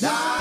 Nah.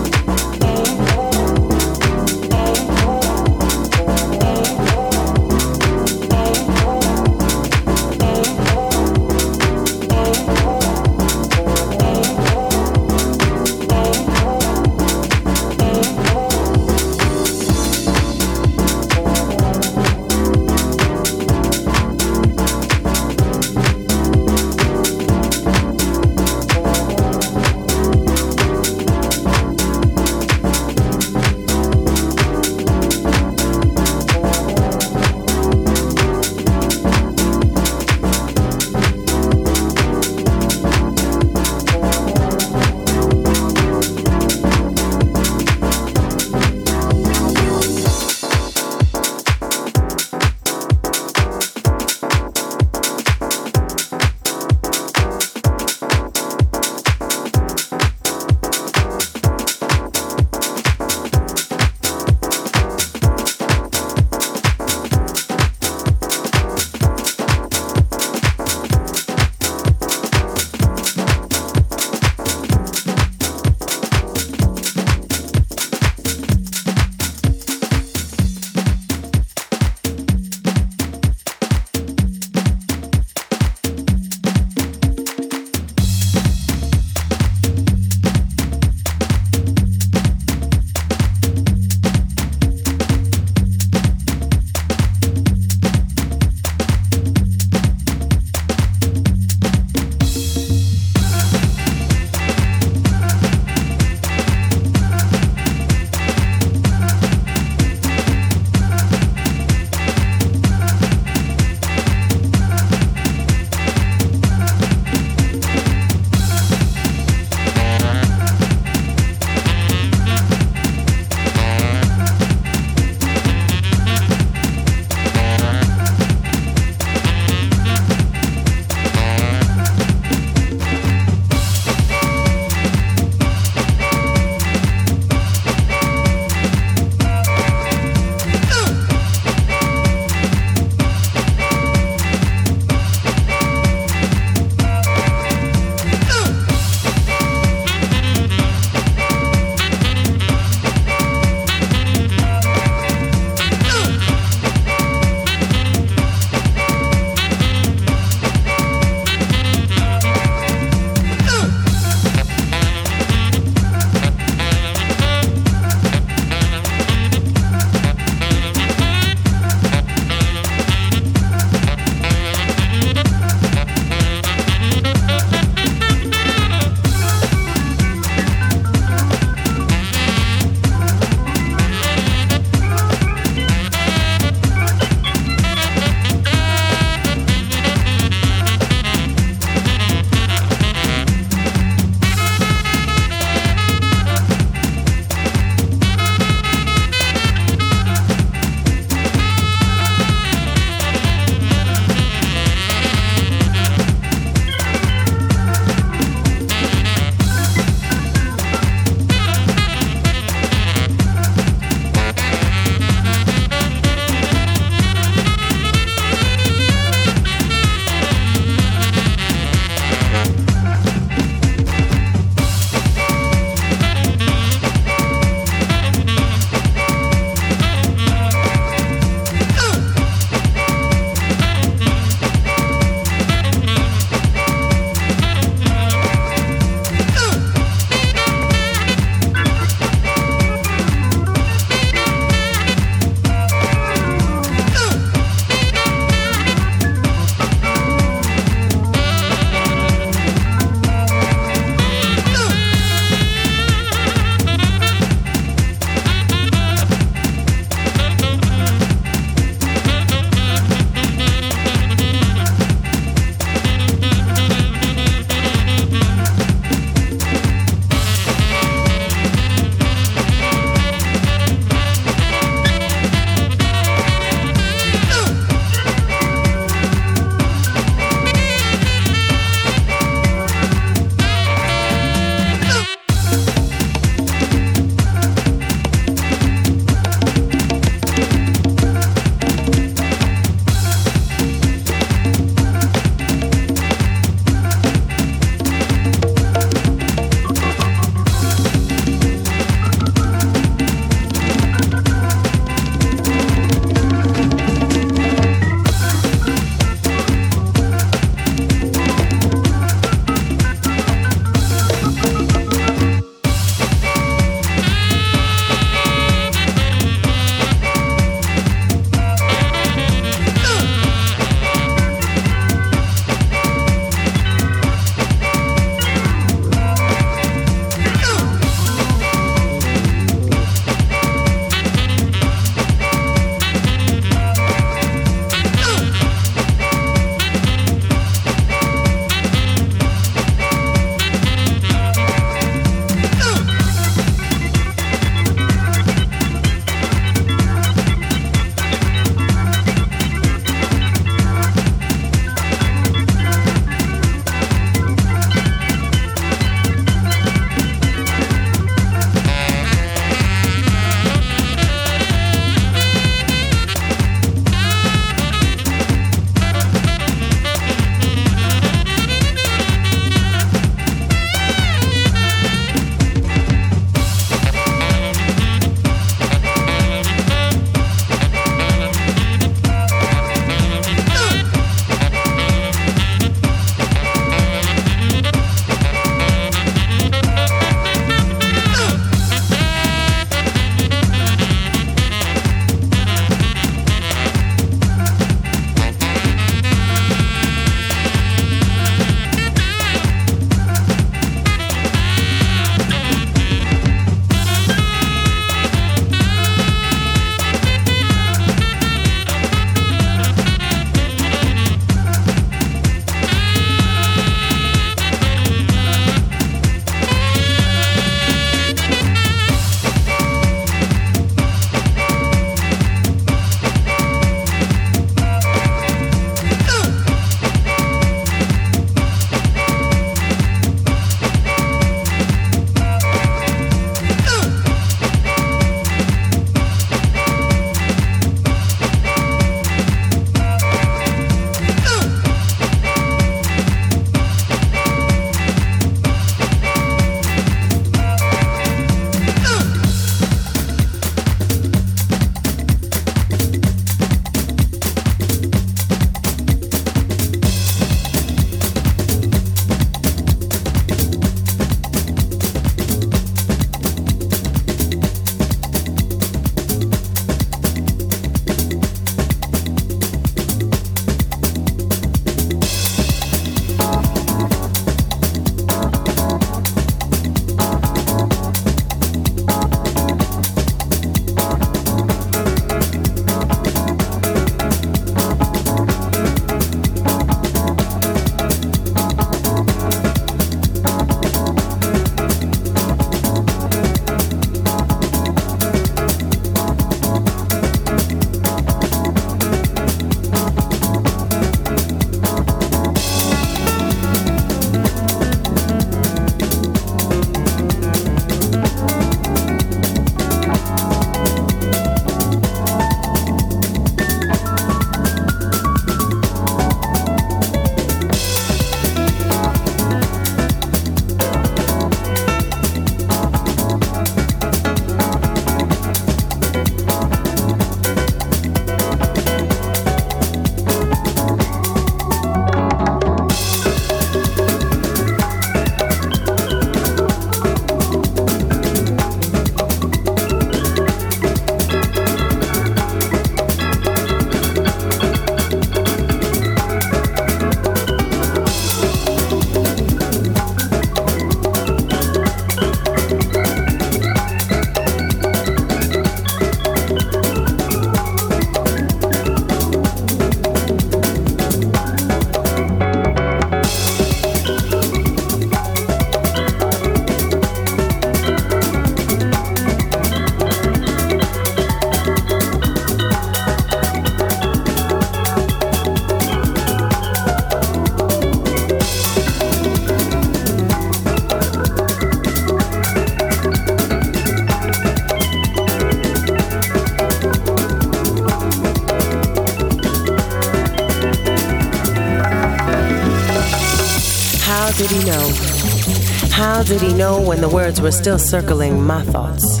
Did he know when the words were still circling my thoughts?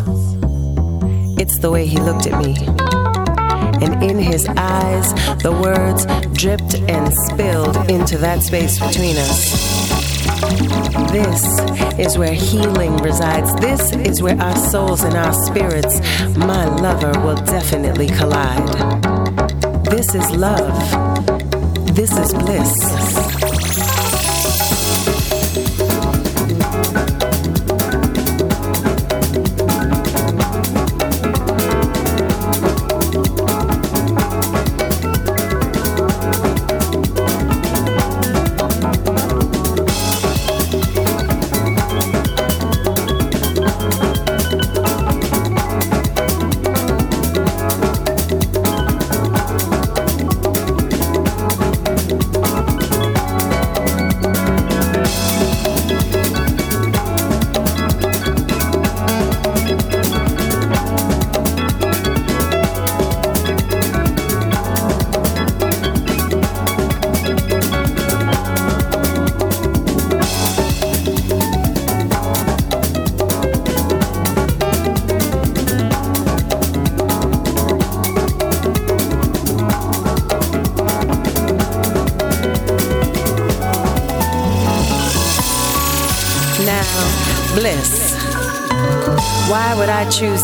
It's the way he looked at me. And in his eyes, the words dripped and spilled into that space between us. This is where healing resides. This is where our souls and our spirits, my lover, will definitely collide. This is love. This is bliss.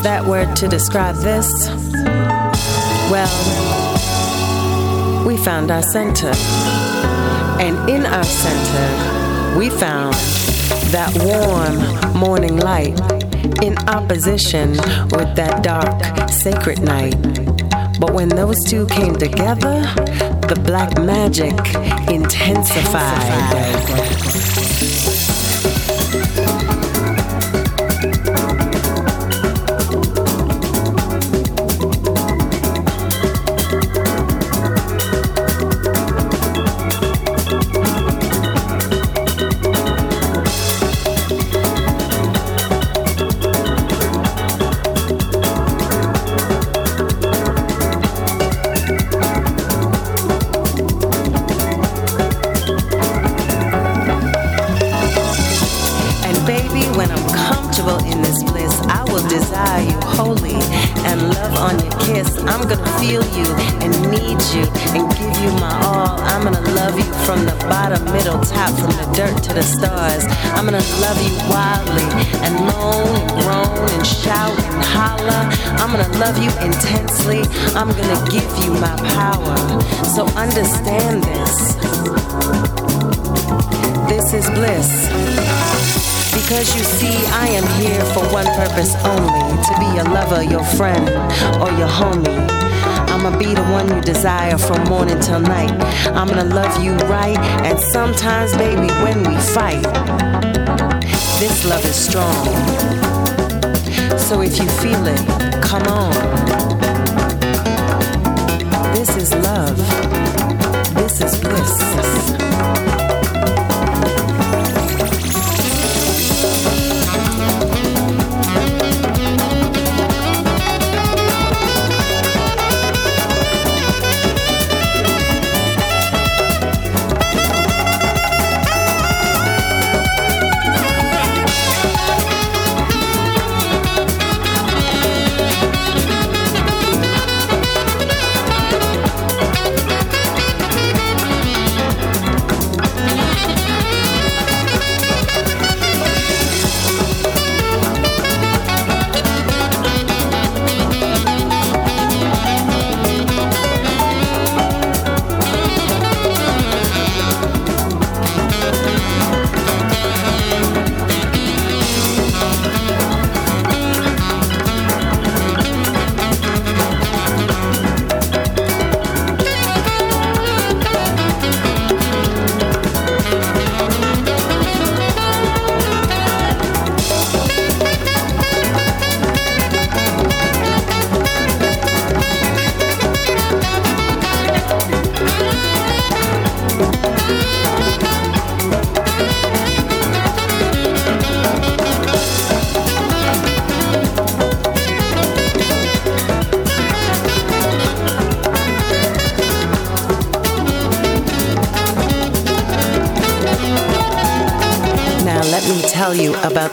That word to describe this? Well, we found our center. And in our center, we found that warm morning light in opposition with that dark, sacred night. But when those two came together, the black magic intensified. I'm gonna love you wildly and loan, roan, and shout and holler. I'm gonna love you intensely, I'm gonna give you my power. So understand this. This is bliss. Because you see, I am here for one purpose only to be your lover, your friend, or your homie. I'ma be the one you desire from morning till night. I'm gonna love you right, and sometimes, baby, when we fight, this love is strong. So if you feel it, come on. This is love. This is bliss.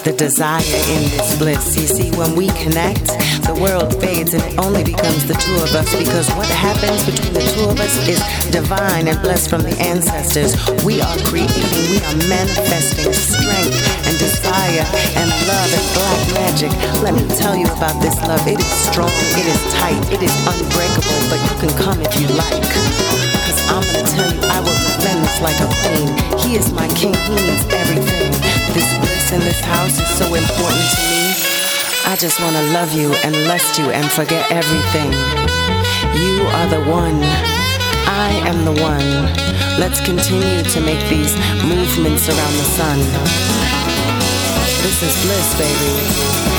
The desire in this bliss. You see, when we connect, the world fades and it only becomes the two of us because what happens between the two of us is divine and blessed from the ancestors. We are creating, we are manifesting strength and desire and love and black magic. Let me tell you about this love. It is strong, it is tight, it is unbreakable, but you can come if you like. Cause I'm gonna tell you, I will defend this like a queen. He is my king, he needs everything. This in this house is so important to me. I just wanna love you and lust you and forget everything. You are the one. I am the one. Let's continue to make these movements around the sun. This is bliss, baby.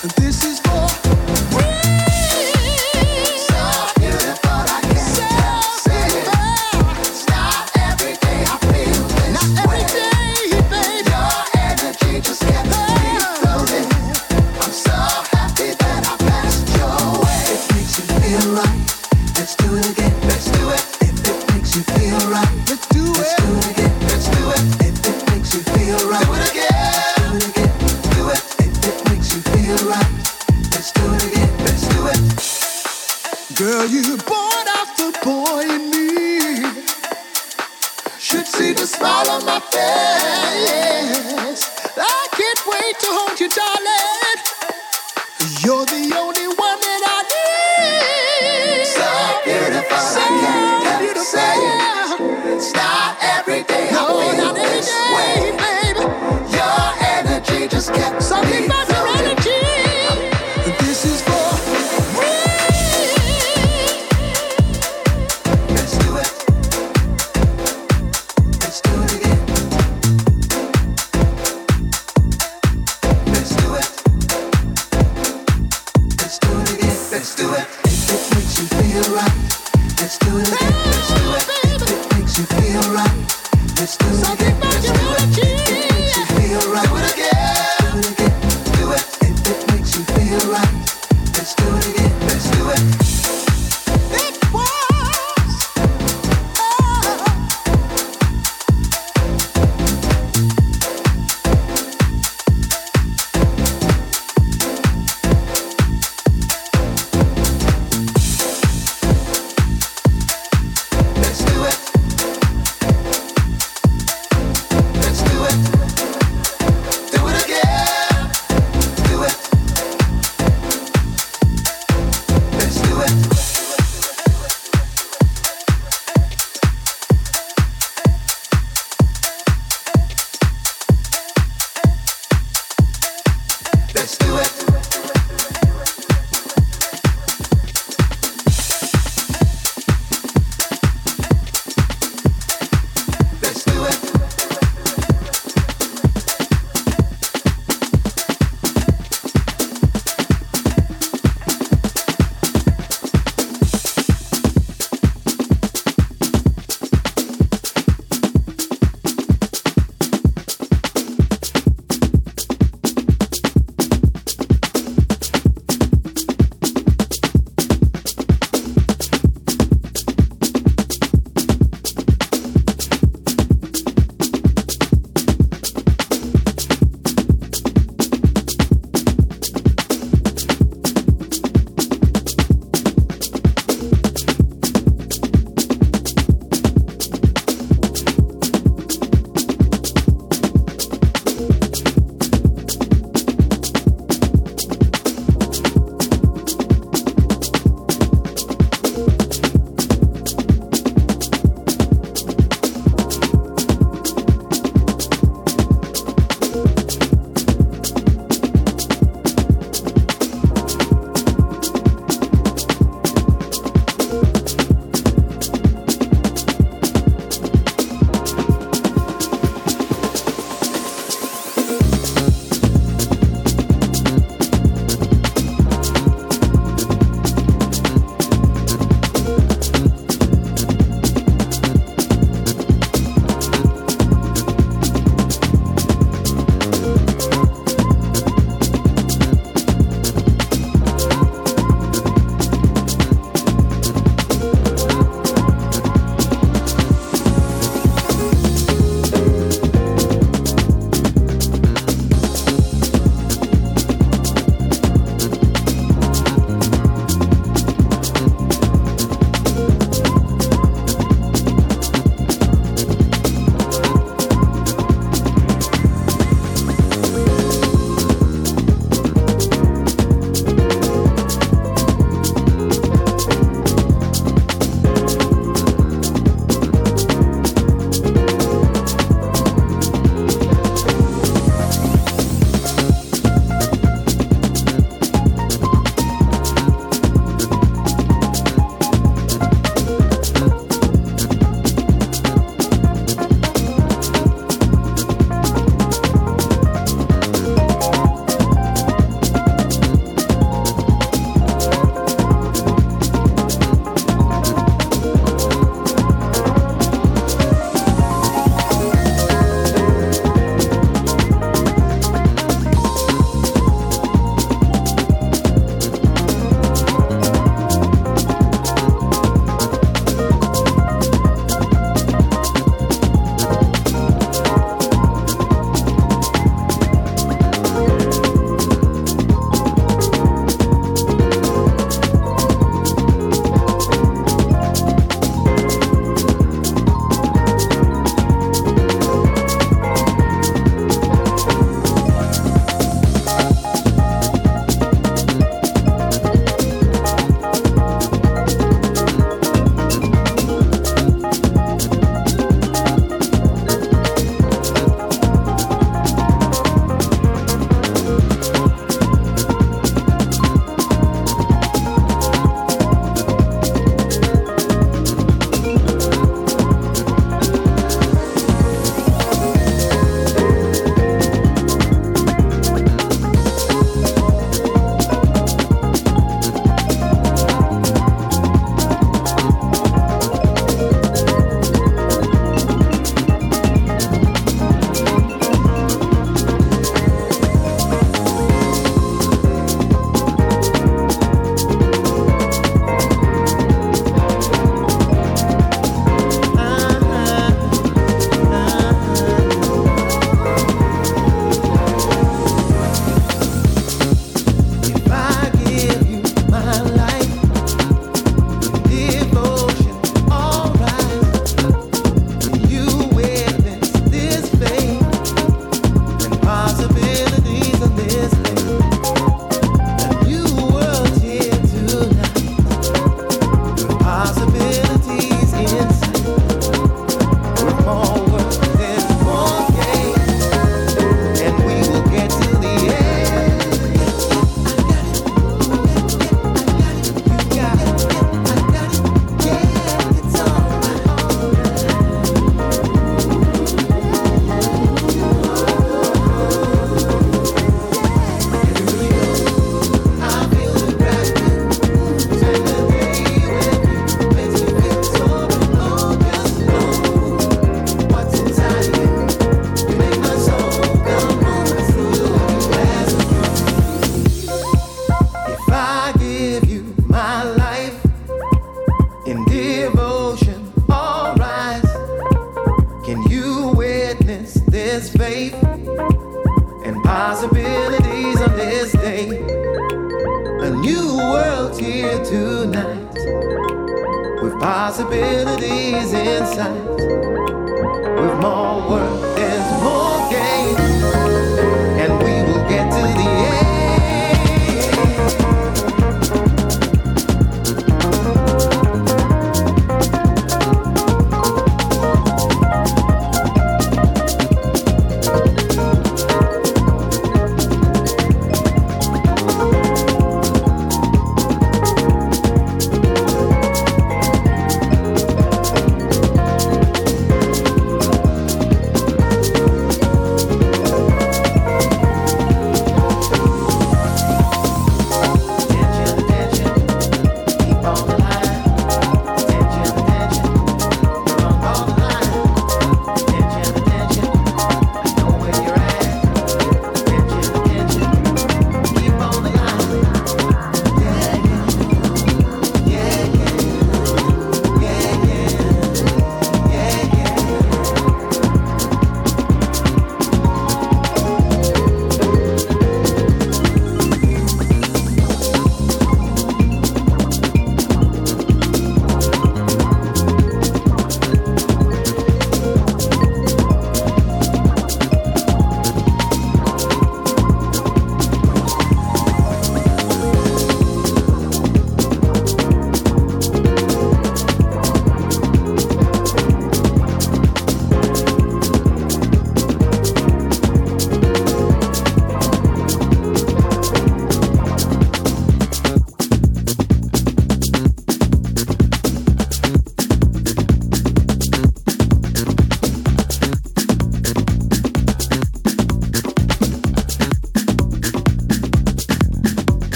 This is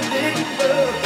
magic world.